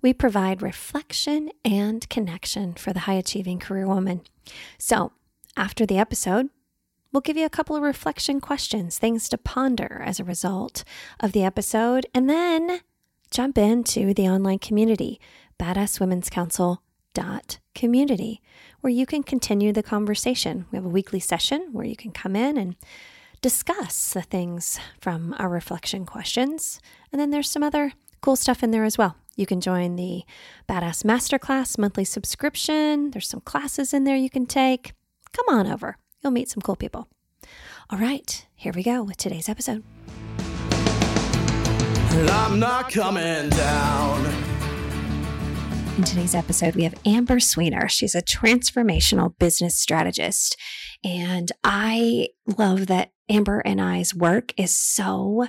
We provide reflection and connection for the high achieving career woman. So, after the episode, we'll give you a couple of reflection questions, things to ponder as a result of the episode, and then jump into the online community, badasswomen'scouncil.community, where you can continue the conversation. We have a weekly session where you can come in and discuss the things from our reflection questions. And then there's some other cool stuff in there as well. You can join the Badass Masterclass monthly subscription. There's some classes in there you can take. Come on over. You'll meet some cool people. All right, here we go with today's episode. And I'm not coming down. In today's episode, we have Amber Swenor. She's a transformational business strategist. And I love that Amber and I's work is so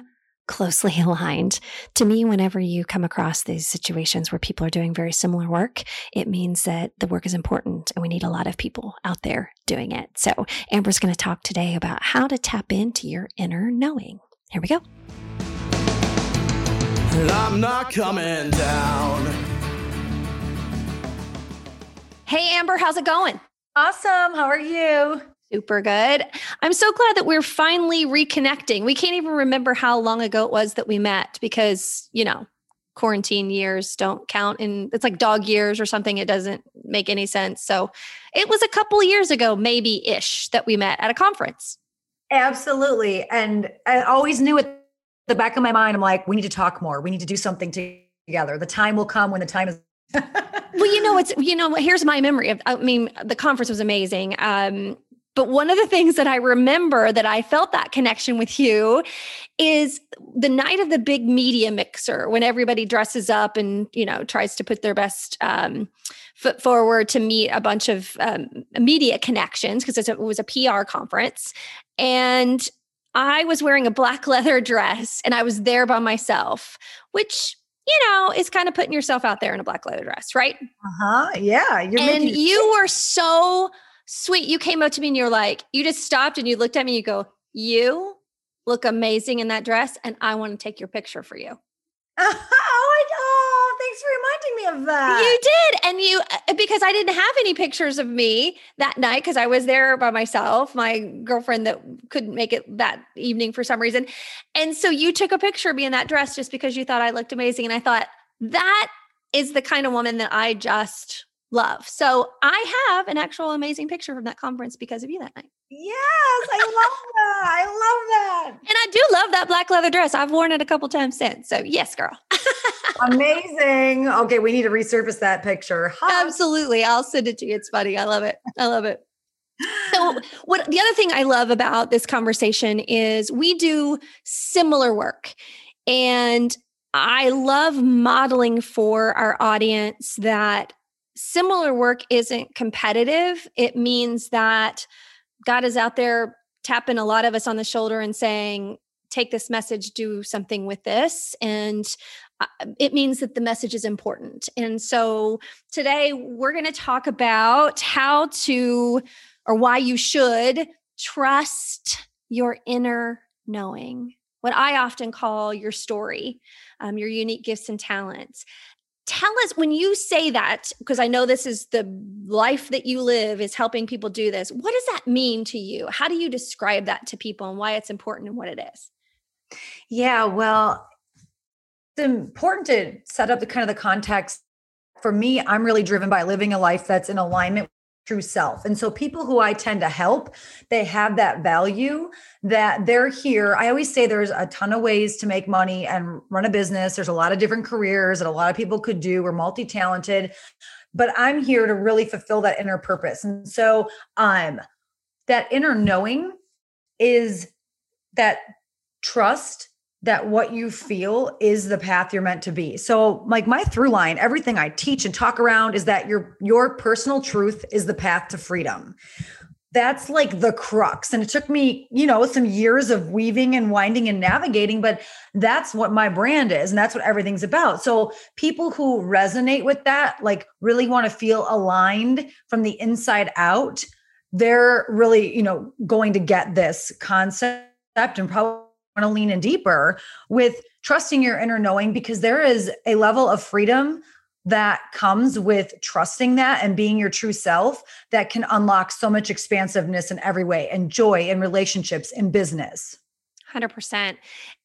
closely aligned. To me, whenever you come across these situations where people are doing very similar work, it means that the work is important and we need a lot of people out there doing it. So, Amber's going to talk today about how to tap into your inner knowing. Here we go. And I'm not coming down. Hey, Amber, how's it going? Awesome. How are you? Super good. I'm so glad that we're finally reconnecting. We can't even remember how long ago it was that we met because, you know, quarantine years don't count and it's like dog years or something. It doesn't make any sense. So it was a couple years ago, maybe ish, that we met at a conference. Absolutely. And I always knew at the back of my mind, I'm like, we need to talk more. We need to do something together. The time will come when the time is. Well, you know, it's, you know, here's my memory of, I mean, the conference was amazing. Um, but one of the things that I remember that I felt that connection with you is the night of the big media mixer when everybody dresses up and, you know, tries to put their best um, foot forward to meet a bunch of um, media connections because it was a PR conference. And I was wearing a black leather dress and I was there by myself, which you know, is kind of putting yourself out there in a black leather dress, right? Uh huh. Yeah. You're and making you were so sweet. You came up to me and you're like, you just stopped and you looked at me and you go, You look amazing in that dress. And I want to take your picture for you. oh, I, oh, thanks for reminding me of that. You did. And you, uh, because I didn't have any pictures of me that night because I was there by myself, my girlfriend that couldn't make it that evening for some reason. And so you took a picture of me in that dress just because you thought I looked amazing. And I thought, that is the kind of woman that I just love. So I have an actual amazing picture from that conference because of you that night. Yes, I love that. I love that. And I do love that black leather dress. I've worn it a couple times since. So yes, girl. Amazing. Okay, we need to resurface that picture. Huh? Absolutely. I'll send it to you. It's funny. I love it. I love it. So, what the other thing I love about this conversation is we do similar work. And I love modeling for our audience that similar work isn't competitive. It means that God is out there tapping a lot of us on the shoulder and saying, take this message, do something with this. And uh, it means that the message is important. And so today we're going to talk about how to, or why you should trust your inner knowing, what I often call your story, um, your unique gifts and talents. Tell us when you say that, because I know this is the life that you live is helping people do this. What does that mean to you? How do you describe that to people and why it's important and what it is? Yeah, well, it's important to set up the kind of the context. For me, I'm really driven by living a life that's in alignment true self. And so people who I tend to help, they have that value that they're here. I always say there's a ton of ways to make money and run a business. There's a lot of different careers that a lot of people could do. We're multi-talented, but I'm here to really fulfill that inner purpose. And so um that inner knowing is that trust that what you feel is the path you're meant to be. So like my through line, everything I teach and talk around is that your your personal truth is the path to freedom. That's like the crux. And it took me, you know, some years of weaving and winding and navigating, but that's what my brand is and that's what everything's about. So people who resonate with that, like really want to feel aligned from the inside out, they're really, you know, going to get this concept and probably want to lean in deeper with trusting your inner knowing because there is a level of freedom that comes with trusting that and being your true self that can unlock so much expansiveness in every way and joy in relationships in business. 100%.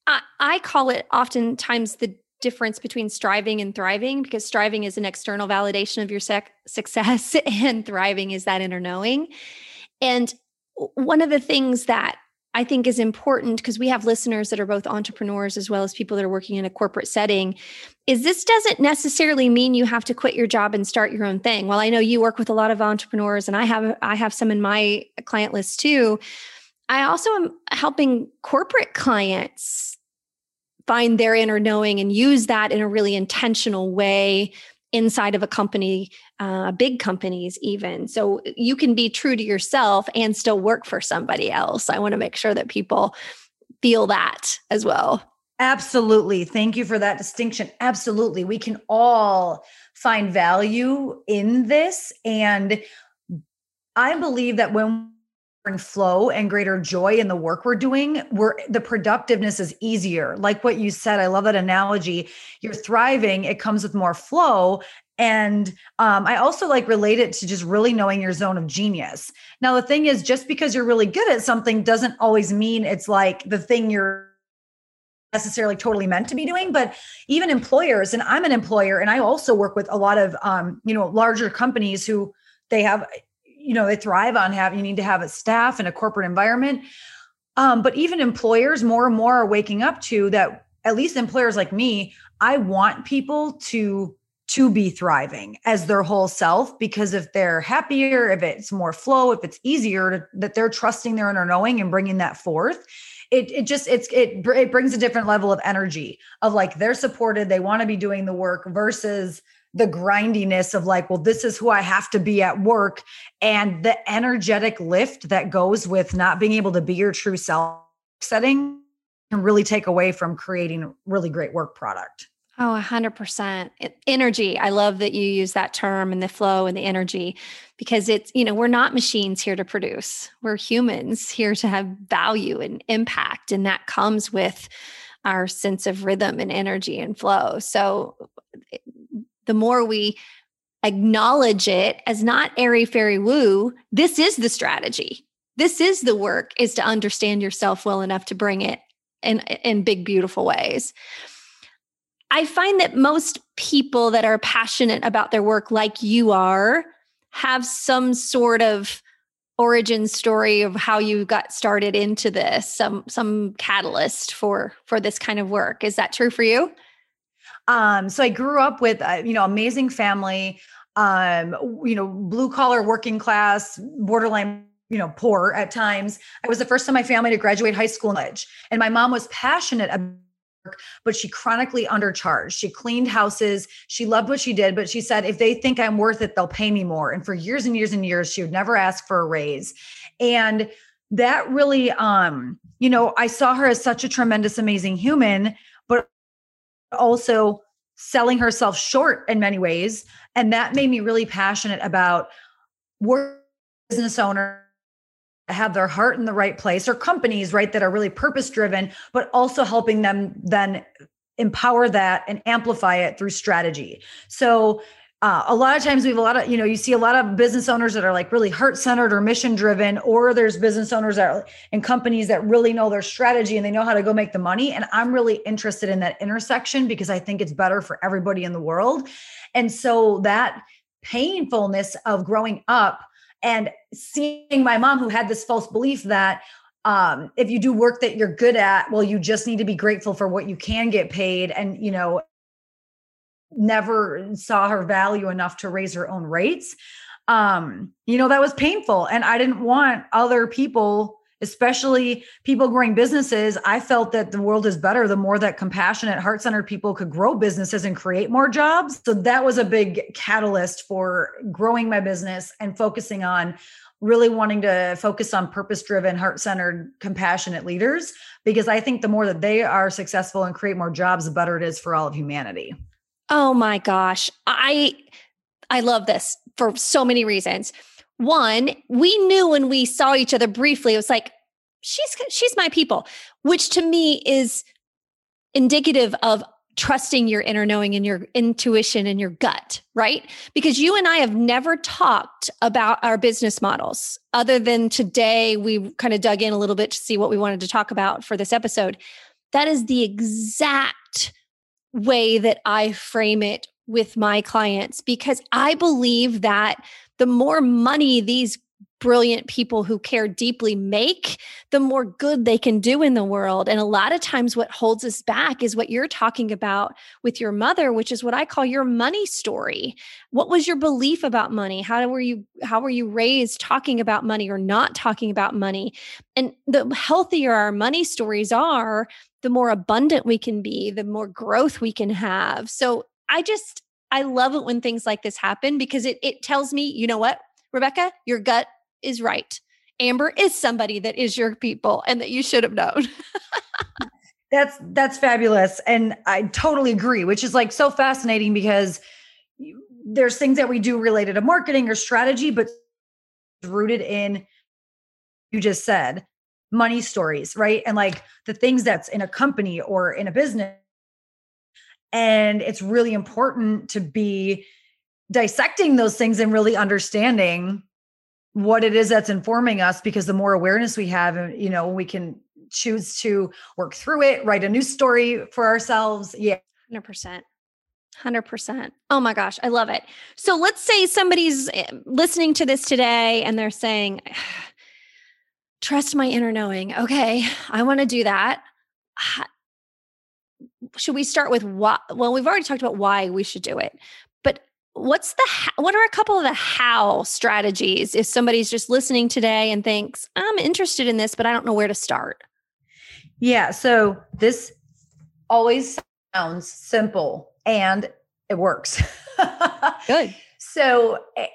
I, I call it oftentimes the difference between striving and thriving because striving is an external validation of your sec- success and thriving is that inner knowing. And one of the things that I think is important because we have listeners that are both entrepreneurs as well as people that are working in a corporate setting is this doesn't necessarily mean you have to quit your job and start your own thing. Well, I know you work with a lot of entrepreneurs and I have I have some in my client list too. I also am helping corporate clients find their inner knowing and use that in a really intentional way inside of a company, uh, big companies, even. So you can be true to yourself and still work for somebody else. I want to make sure that people feel that as well. Absolutely. Thank you for that distinction. Absolutely. We can all find value in this. And I believe that when flow and greater joy in the work we're doing we're the productiveness is easier. Like what you said i love that analogy. You're thriving it comes with more flow. And um, i also like relate it to just really knowing your zone of genius. Now the thing is just because you're really good at something doesn't always mean it's like the thing you're necessarily totally meant to be doing. But even employers and i'm an employer and i also work with a lot of um, you know larger companies who they have you know they thrive on having you need to have a staff and a corporate environment. Um, but even employers more and more are waking up to that at least employers like me i want people to to be thriving as their whole self because if they're happier if it's more flow if it's easier to, that they're trusting their inner knowing and bringing that forth it, it just it's it, it brings a different level of energy of like they're supported they want to be doing the work versus the grindiness of like, well, this is who I have to be at work and the energetic lift that goes with not being able to be your true self setting can really take away from creating really great work product. Oh, 100%. Energy. I love that you use that term and the flow and the energy because it's, you know, we're not machines here to produce. We're humans here to have value and impact. And that comes with our sense of rhythm and energy and flow. So the more we acknowledge it as not airy fairy woo, this is the strategy. This is the work is to understand yourself well enough to bring it in in big beautiful ways. I find that most people that are passionate about their work like you are have some sort of origin story of how you got started into this some some catalyst for for this kind of work is that true for you um, so I grew up with, uh, you know, amazing family, um, you know, blue collar, working class, borderline you know poor at times i was the first in my family to graduate high school college and my mom was passionate about work, but she chronically undercharged. She cleaned houses. She loved what she did, but she said, if they think I'm worth it, they'll pay me more. And for years and years and years, she would never ask for a raise. And that really, um, you know, I saw her as such a tremendous, amazing human, also selling herself short in many ways. And that made me really passionate about work business owners have their heart in the right place or companies right that are really purpose driven but also helping them then empower that and amplify it through strategy so uh, a lot of times we have a lot of you know you see a lot of business owners that are like really heart centered or mission driven or there's business owners that are and companies that really know their strategy and they know how to go make the money. And i'm really interested in that intersection because i think it's better for everybody in the world. And so that painfulness of growing up and seeing my mom who had this false belief that um, if you do work that you're good at well you just need to be grateful for what you can get paid and you know never saw her value enough to raise her own rates um you know that was painful and i didn't want other people especially people growing businesses. I felt that the world is better the more that compassionate, heart centered people could grow businesses and create more jobs. So that was a big catalyst for growing my business and focusing on really wanting to focus on purpose driven, heart centered, compassionate leaders because I think the more that they are successful and create more jobs, the better it is for all of humanity. Oh my gosh. I I love this for so many reasons. One, we knew when we saw each other briefly, it was like, she's she's my people, which to me is indicative of trusting your inner knowing and your intuition and your gut, right? Because you and I have never talked about our business models other than today we kind of dug in a little bit to see what we wanted to talk about for this episode. That is the exact way that I frame it with my clients because I believe that the more money these brilliant people who care deeply make, the more good they can do in the world. And a lot of times, what holds us back is what you're talking about with your mother, which is what I call your money story. What was your belief about money? How were you how were you raised talking about money or not talking about money? And the healthier our money stories are, the more abundant we can be, the more growth we can have. So I just I love it when things like this happen because it it tells me, you know what, Rebecca, your gut is right. Amber is somebody that is your people and that you should have known. that's that's fabulous and I totally agree, which is like so fascinating because there's things that we do related to marketing or strategy but rooted in you just said money stories, right? And like the things that's in a company or in a business and it's really important to be dissecting those things and really understanding what it is that's informing us because the more awareness we have and you know we can choose to work through it write a new story for ourselves yeah 100% 100%. Oh my gosh, I love it. So let's say somebody's eh, listening to this today and they're saying, trust my inner knowing. Okay, I want to do that. Should we start with what? Well, we've already talked about why we should do it, what's the what are a couple of the how strategies if somebody's just listening today and thinks i'm interested in this but i don't know where to start yeah so this always sounds simple and it works. Good. So eh,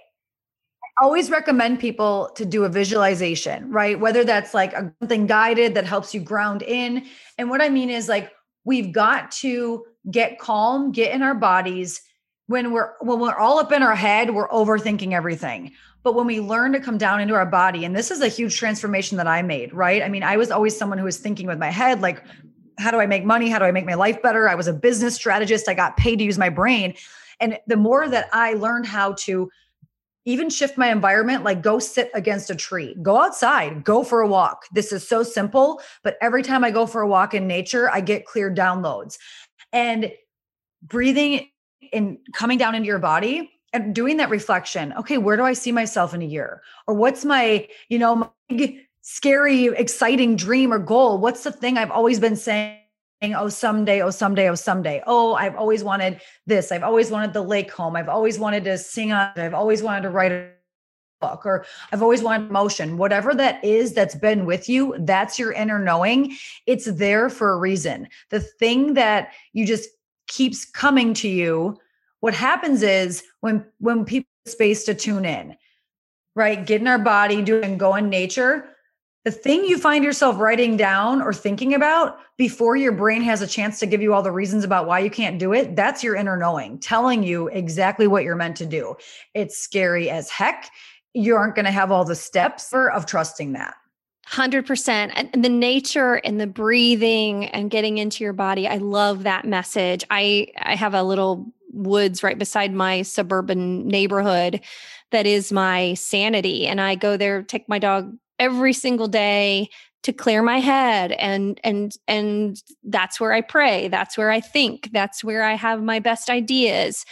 I always recommend people to do a visualization right? Whether that's like a, something guided that helps you ground in. And what i mean is like we've got to get calm get in our bodies when we're when we're all up in our head we're overthinking everything. But when we learn to come down into our body and this is a huge transformation that i made right? I mean i was always someone who was thinking with my head like how do i make money? How do i make my life better? I was a business strategist. I got paid to use my brain. And the more that i learned how to even shift my environment like go sit against a tree go outside go for a walk. This is so simple but every time i go for a walk in nature i get clear downloads. And breathing in coming down into your body and doing that reflection. Okay where do i see myself in a year? Or what's my you know my scary exciting dream or goal? What's the thing i've always been saying oh someday oh someday oh someday. Oh i've always wanted this. I've always wanted the lake home. I've always wanted to sing on i've always wanted to write a book or i've always wanted motion. Whatever that is that's been with you that's your inner knowing. It's there for a reason. The thing that you just keeps coming to you what happens is when when people space to tune in right? Get in our body do and go in nature. The thing you find yourself writing down or thinking about before your brain has a chance to give you all the reasons about why you can't do it that's your inner knowing telling you exactly what you're meant to do. It's scary as heck. You aren't going to have all the steps of trusting that 100% and the nature and the breathing and getting into your body i love that message. I i have a little woods right beside my suburban neighborhood that is my sanity and i go there take my dog every single day to clear my head and and and that's where i pray that's where i think that's where i have my best ideas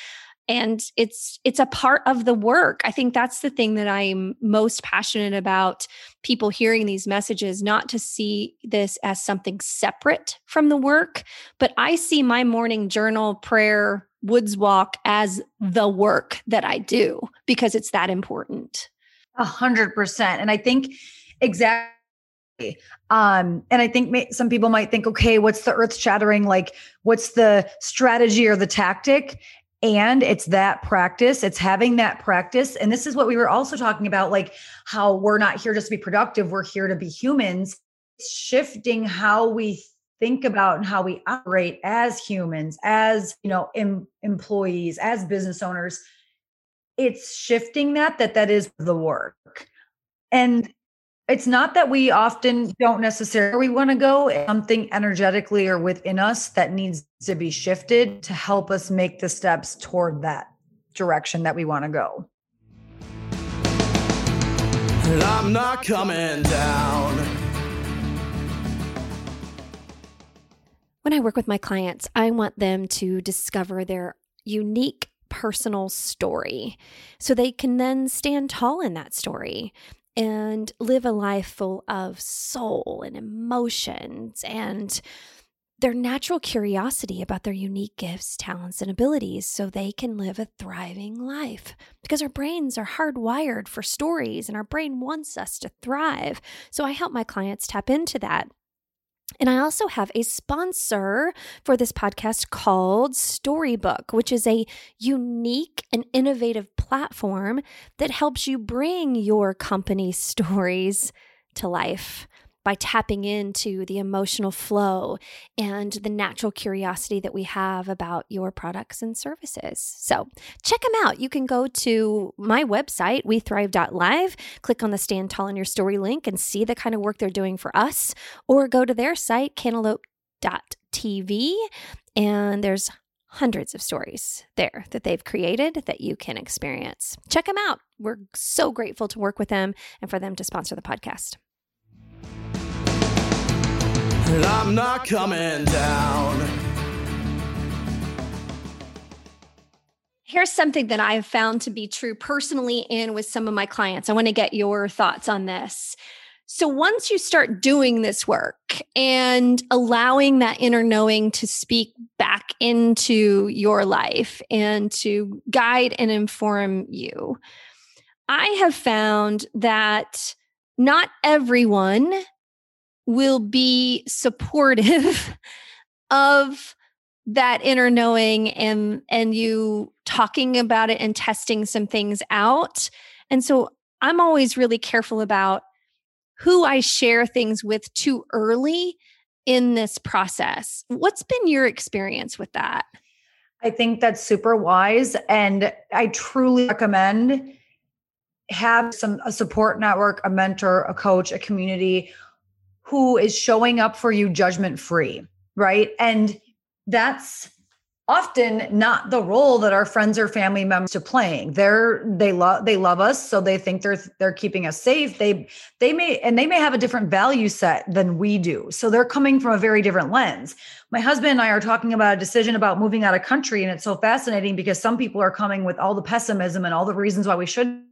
and it's it's a part of the work i think that's the thing that i'm most passionate about people hearing these messages not to see this as something separate from the work but i see my morning journal prayer woods walk as the work that i do because it's that important a hundred percent and i think exactly Um, and I think may, some people might think, okay, what's the earth shattering? Like, what's the strategy or the tactic? And it's that practice, it's having that practice. And this is what we were also talking about like how we're not here just to be productive, we're here to be humans, shifting how we think about and how we operate as humans, as, you know, em- employees, as business owners. It's shifting that, that that is the work. And it's not that we often don't necessarily want to go. Something energetically or within us that needs to be shifted to help us make the steps toward that direction that we want to go. And i'm not coming down. When i work with my clients i want them to discover their unique personal story so they can then stand tall in that story and live a life full of soul and emotions and their natural curiosity about their unique gifts, talents, and abilities so they can live a thriving life. Because our brains are hardwired for stories and our brain wants us to thrive. So I help my clients tap into that and I also have a sponsor for this podcast called Storybook, which is a unique and innovative platform that helps you bring your company stories to life by tapping into the emotional flow and the natural curiosity that we have about your products and services. So check them out. You can go to my website, wethrive.live, click on the Stand Tall in Your Story link and see the kind of work they're doing for us, or go to their site, cantaloupe.tv, and there's hundreds of stories there that they've created that you can experience. Check them out. We're so grateful to work with them and for them to sponsor the podcast and I'm not coming down. Here's something that I've found to be true personally and with some of my clients. I want to get your thoughts on this. So, once you start doing this work and allowing that inner knowing to speak back into your life and to guide and inform you, I have found that not everyone will be supportive of that inner knowing and and you talking about it and testing some things out. And so i'm always really careful about who i share things with too early in this process. What's been your experience with that? I think that's super wise and i truly recommend have some a support network a mentor a coach a community who is showing up for you judgment free, right? And that's often not the role that our friends or family members are playing. They're they love they love us, so they think they're they're keeping us safe. They they may and they may have a different value set than we do. So they're coming from a very different lens. My husband and I are talking about a decision about moving out of country and it's so fascinating because some people are coming with all the pessimism and all the reasons why we should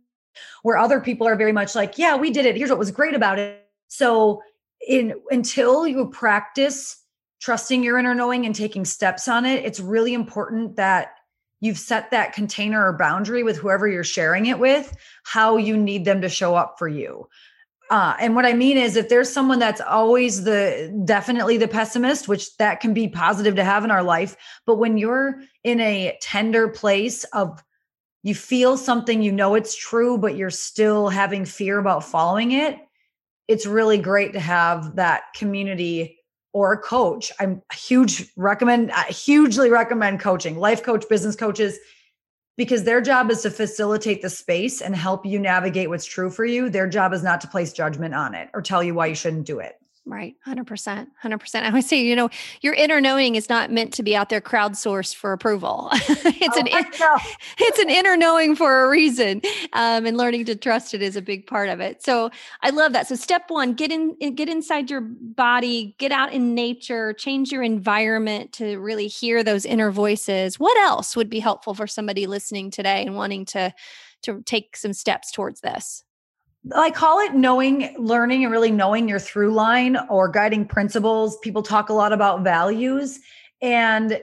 where other people are very much like, yeah, we did it. Here's what was great about it. So in until you practice trusting your inner knowing and taking steps on it, it's really important that you've set that container or boundary with whoever you're sharing it with, how you need them to show up for you. Uh, and what I mean is, if there's someone that's always the definitely the pessimist, which that can be positive to have in our life, but when you're in a tender place of you feel something, you know it's true, but you're still having fear about following it, it's really great to have that community or a coach. I'm huge recommend I hugely recommend coaching, life coach, business coaches because their job is to facilitate the space and help you navigate what's true for you. Their job is not to place judgment on it or tell you why you shouldn't do it. Right. 100%. 100%. I always say, you know, your inner knowing is not meant to be out there crowdsourced for approval. it's, oh, an, it's an inner knowing for a reason. Um, and learning to trust it is a big part of it. So I love that. So step one, get in, get inside your body, get out in nature, change your environment to really hear those inner voices. What else would be helpful for somebody listening today and wanting to, to take some steps towards this? I call it knowing, learning, and really knowing your through line or guiding principles. People talk a lot about values. And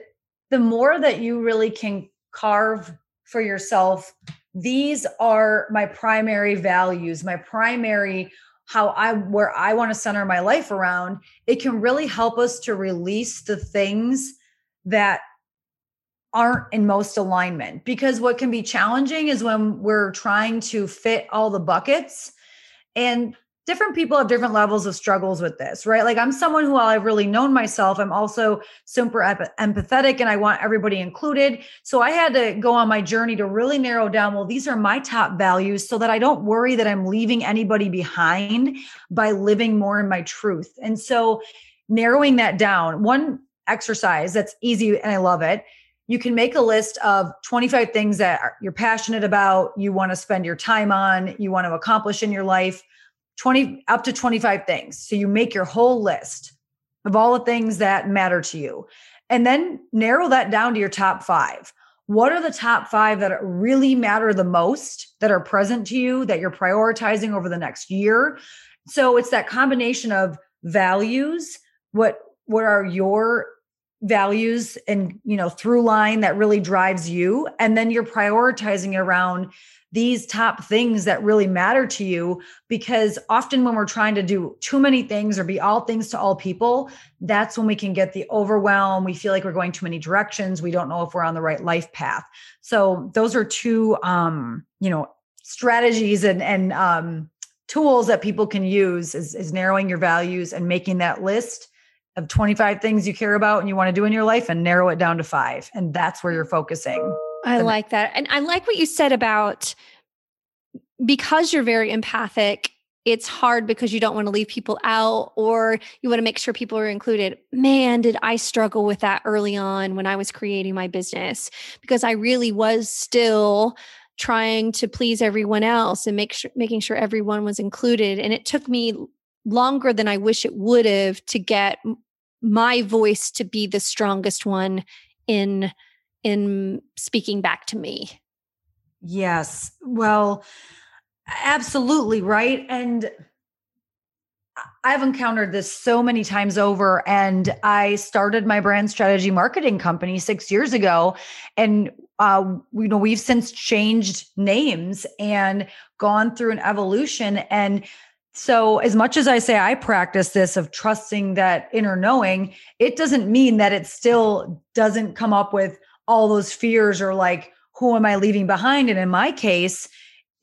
the more that you really can carve for yourself, these are my primary values, my primary how I where I want to center my life around, it can really help us to release the things that aren't in most alignment because what can be challenging is when we're trying to fit all the buckets and different people have different levels of struggles with this, right? Like I'm someone who, while I've really known myself, I'm also super empathetic and I want everybody included. So I had to go on my journey to really narrow down, well, these are my top values so that I don't worry that I'm leaving anybody behind by living more in my truth. And so narrowing that down, one exercise that's easy and I love it. You can make a list of 25 things that you're passionate about, you want to spend your time on, you want to accomplish in your life 20 up to 25 things. So you make your whole list of all the things that matter to you. And then narrow that down to your top 5. What are the top 5 that really matter the most that are present to you that you're prioritizing over the next year? So it's that combination of values, what what are your values and you know through line that really drives you. And then you're prioritizing around these top things that really matter to you because often when we're trying to do too many things or be all things to all people that's when we can get the overwhelm. We feel like we're going too many directions. We don't know if we're on the right life path. So those are two um you know strategies and and um tools that people can use is, is narrowing your values and making that list of 25 things you care about and you want to do in your life and narrow it down to five and that's where you're focusing I like that. And I like what you said about because you're very empathic, it's hard because you don't want to leave people out or you want to make sure people are included. Man, did I struggle with that early on when I was creating my business because I really was still trying to please everyone else and make sure making sure everyone was included and it took me longer than I wish it would have to get my voice to be the strongest one in in speaking back to me. Yes. Well, absolutely. Right. And I've encountered this so many times over. And I started my brand strategy marketing company six years ago. And, uh, you know, we've since changed names and gone through an evolution. And so, as much as I say I practice this of trusting that inner knowing, it doesn't mean that it still doesn't come up with all those fears or like who am i leaving behind? And in my case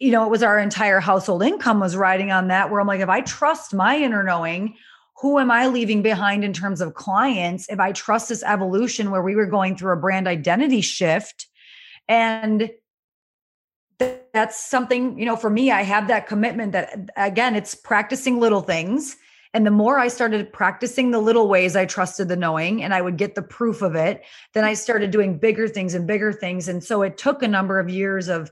you know it was our entire household income was riding on that where i'm like if i trust my inner knowing who am i leaving behind in terms of clients? If i trust this evolution where we were going through a brand identity shift and that's something you know for me i have that commitment that again it's practicing little things and the more I started practicing the little ways I trusted the knowing and I would get the proof of it, then I started doing bigger things and bigger things. And so it took a number of years of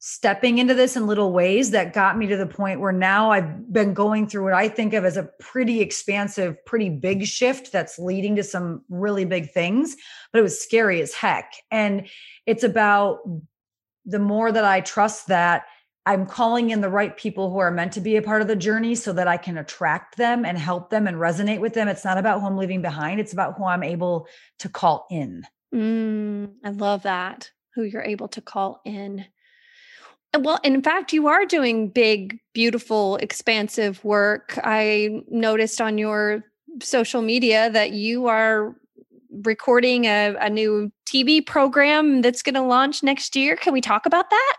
stepping into this in little ways that got me to the point where now I've been going through what I think of as a pretty expansive, pretty big shift that's leading to some really big things. But it was scary as heck. And it's about the more that I trust that I'm calling in the right people who are meant to be a part of the journey so that I can attract them and help them and resonate with them. It's not about who I'm leaving behind, it's about who I'm able to call in. Mm, I love that. Who you're able to call in. Well, in fact, you are doing big, beautiful, expansive work. I noticed on your social media that you are recording a, a new TV program that's going to launch next year. Can we talk about that?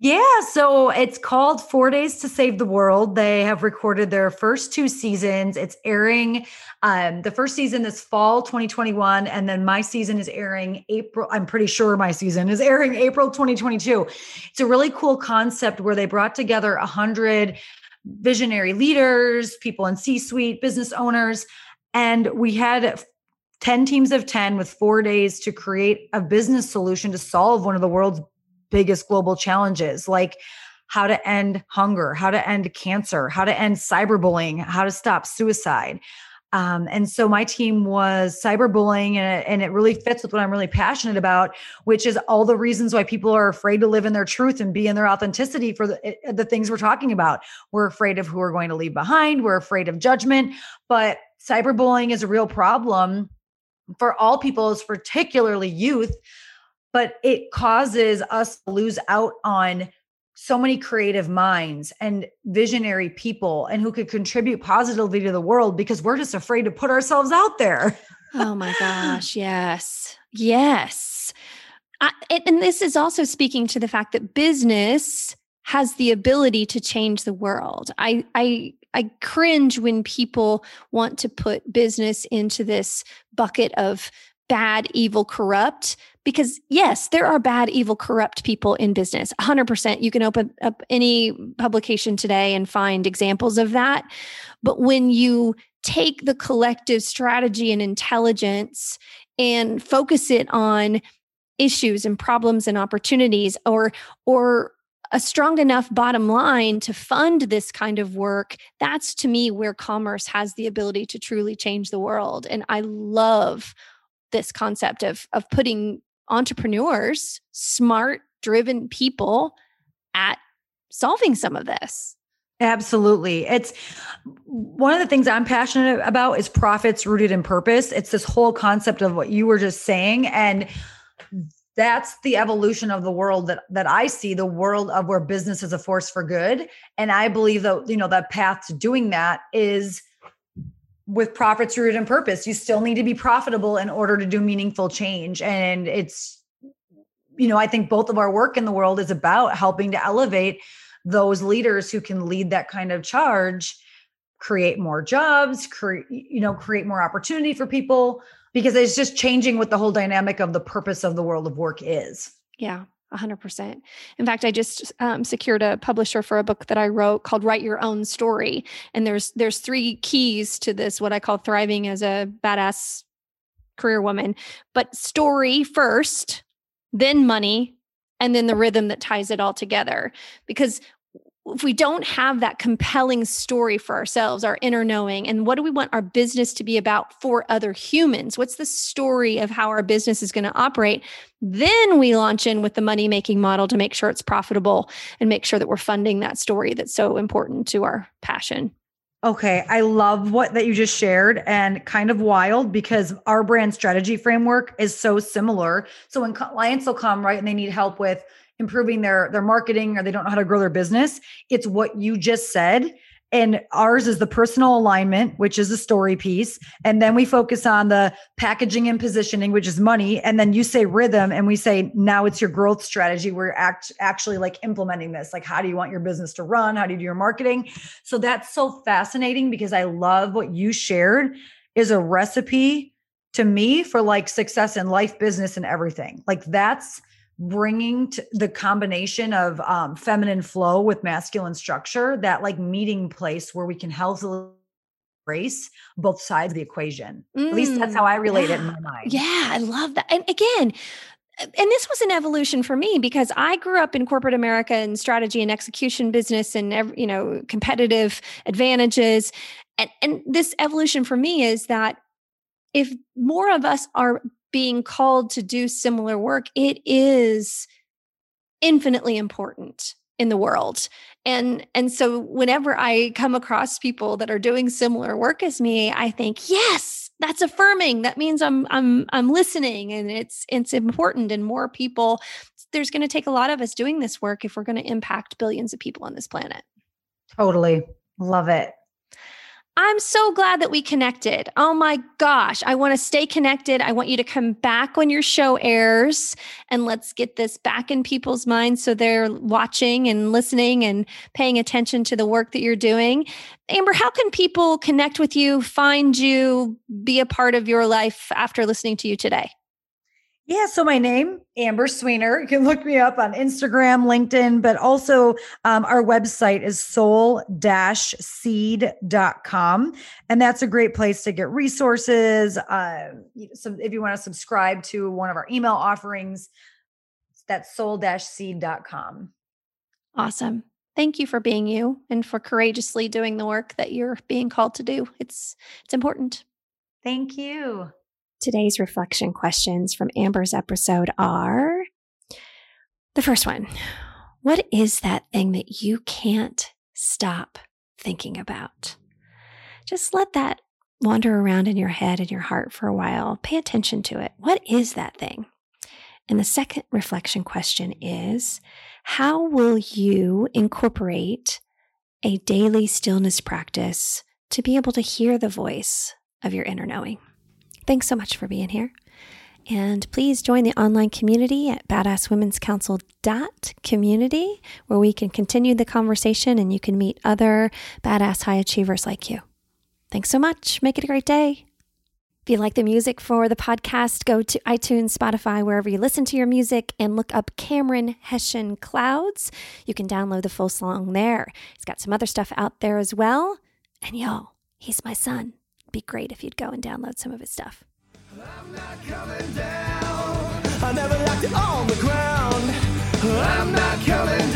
Yeah, so it's called Four Days to Save the World. They have recorded their first two seasons. It's airing um, the first season is fall 2021, and then my season is airing April. I'm pretty sure my season is airing April 2022. It's a really cool concept where they brought together a hundred visionary leaders, people in C-suite, business owners, and we had 10 teams of 10 with four days to create a business solution to solve one of the world's biggest global challenges like how to end hunger, how to end cancer, how to end cyberbullying, how to stop suicide. Um, and so my team was cyberbullying, and it, and it really fits with what I'm really passionate about, which is all the reasons why people are afraid to live in their truth and be in their authenticity for the, the things we're talking about. We're afraid of who we're going to leave behind, we're afraid of judgment, but cyberbullying is a real problem for all people, particularly youth but it causes us to lose out on so many creative minds and visionary people and who could contribute positively to the world because we're just afraid to put ourselves out there. oh my gosh, yes. Yes. I, and this is also speaking to the fact that business has the ability to change the world. I I I cringe when people want to put business into this bucket of bad, evil, corrupt because yes, there are bad, evil, corrupt people in business. 100%. You can open up any publication today and find examples of that. But when you take the collective strategy and intelligence and focus it on issues and problems and opportunities or or a strong enough bottom line to fund this kind of work that's to me where commerce has the ability to truly change the world and i love this concept of of putting entrepreneurs smart driven people at solving some of this Absolutely. It's one of the things I'm passionate about is profits rooted in purpose. It's this whole concept of what you were just saying and that's the evolution of the world that that I see the world of where business is a force for good. And I believe that you know that path to doing that is with profits rooted in purpose. You still need to be profitable in order to do meaningful change. And it's you know I think both of our work in the world is about helping to elevate those leaders who can lead that kind of charge create more jobs create you know create more opportunity for people because it's just changing what the whole dynamic of the purpose of the world of work is. Yeah. 100%. In fact, I just um, secured a publisher for a book that I wrote called Write Your Own Story. And there's there's three keys to this what I call thriving as a badass career woman. But story first, then money, and then the rhythm that ties it all together. Because if we don't have that compelling story for ourselves, our inner knowing, and what do we want our business to be about for other humans? What's the story of how our business is going to operate? Then we launch in with the money making model to make sure it's profitable and make sure that we're funding that story that's so important to our passion. Okay, I love what that you just shared and kind of wild because our brand strategy framework is so similar. So when clients will come right and they need help with improving their their marketing or they don't know how to grow their business. It's what you just said. And ours is the personal alignment which is a story piece. And then we focus on the packaging and positioning which is money. And then you say rhythm and we say now it's your growth strategy. We're act, actually like implementing this. Like how do you want your business to run? How do you do your marketing? So that's so fascinating because i love what you shared is a recipe to me for like success in life business and everything. Like that's bringing to the combination of um, feminine flow with masculine structure that like meeting place where we can healthily embrace both sides of the equation. Mm, at least that's how i relate yeah. it in my mind. Yeah i love that. And again and this was an evolution for me because I grew up in corporate America and strategy and execution business and you know competitive advantages. And and this evolution for me is that if more of us are being called to do similar work, it is infinitely important in the world. And and so whenever i come across people that are doing similar work as me i think yes that's affirming. That means i'm i'm i'm listening and it's it's important and more people there's going to take a lot of us doing this work if we're going to impact billions of people on this planet. Totally. Love it I'm so glad that we connected. Oh my gosh. I want to stay connected. I want you to come back when your show airs and let's get this back in people's minds so they're watching and listening and paying attention to the work that you're doing. Amber, how can people connect with you, find you, be a part of your life after listening to you today? Yeah, so my name, Amber Swenor. You can look me up on Instagram, LinkedIn, but also um, our website is soul-seed.com. And that's a great place to get resources. Uh, so if you want to subscribe to one of our email offerings, that's soul-seed.com. Awesome. Thank you for being you and for courageously doing the work that you're being called to do. It's it's important. Thank you. Today's reflection questions from Amber's episode are the first one What is that thing that you can't stop thinking about? Just let that wander around in your head and your heart for a while. Pay attention to it. What is that thing? And the second reflection question is How will you incorporate a daily stillness practice to be able to hear the voice of your inner knowing? Thanks so much for being here. And please join the online community at badasswomen'scouncil.community, where we can continue the conversation and you can meet other badass high achievers like you. Thanks so much. Make it a great day. If you like the music for the podcast, go to iTunes, Spotify, wherever you listen to your music, and look up Cameron Hessian Clouds. You can download the full song there. He's got some other stuff out there as well. And y'all, he's my son. Be great if you'd go and download some of his stuff. Down. I never left it on the ground. I'm not coming